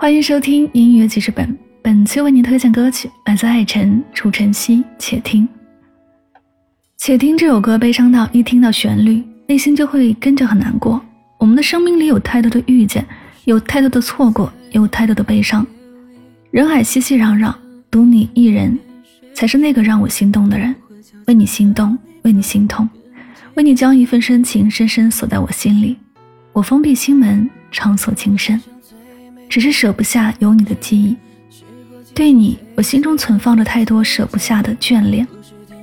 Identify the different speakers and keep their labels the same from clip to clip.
Speaker 1: 欢迎收听音乐记事本，本期为您推荐歌曲来自爱晨、楚晨曦，《且听》。且听这首歌，悲伤到一听到旋律，内心就会跟着很难过。我们的生命里有太多的遇见，有太多的错过，有太多的悲伤。人海熙熙攘攘，独你一人，才是那个让我心动的人。为你心动，为你心痛，为你将一份深情深深锁在我心里。我封闭心门，常锁情深。只是舍不下有你的记忆，对你，我心中存放着太多舍不下的眷恋。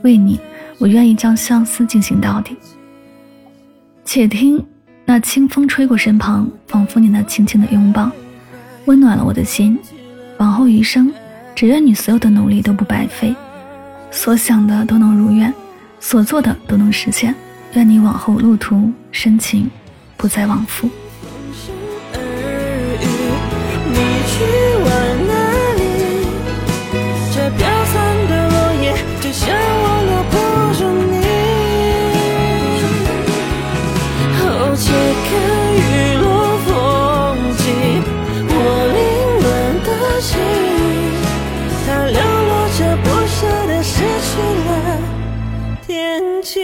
Speaker 1: 为你，我愿意将相思进行到底。且听那清风吹过身旁，仿佛你那轻轻的拥抱，温暖了我的心。往后余生，只愿你所有的努力都不白费，所想的都能如愿，所做的都能实现。愿你往后路途深情，不再往复。
Speaker 2: 天气。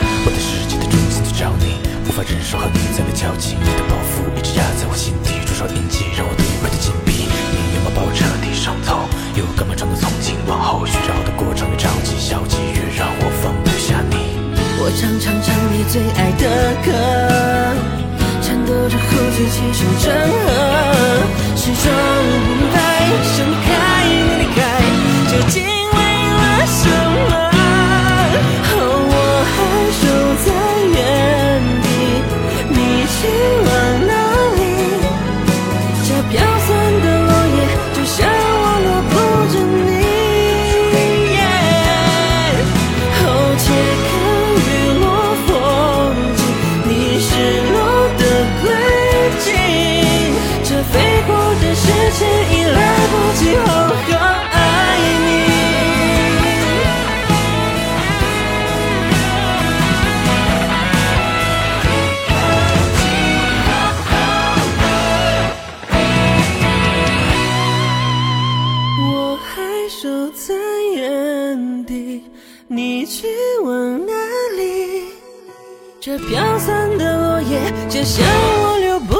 Speaker 2: 我
Speaker 3: 在世界的中心去找你无法忍受和你再没交集，你的包袱一直压在我心底，灼烧印记让我对你快的紧闭。你拥抱我彻底伤透，又干嘛装作从今往后？需要的过程越着急消极，越让我放不下你。
Speaker 2: 我常常唱你最爱的歌，颤抖着呼吸，起承守在原地你去往哪里？这飘散的落叶，就像我留不。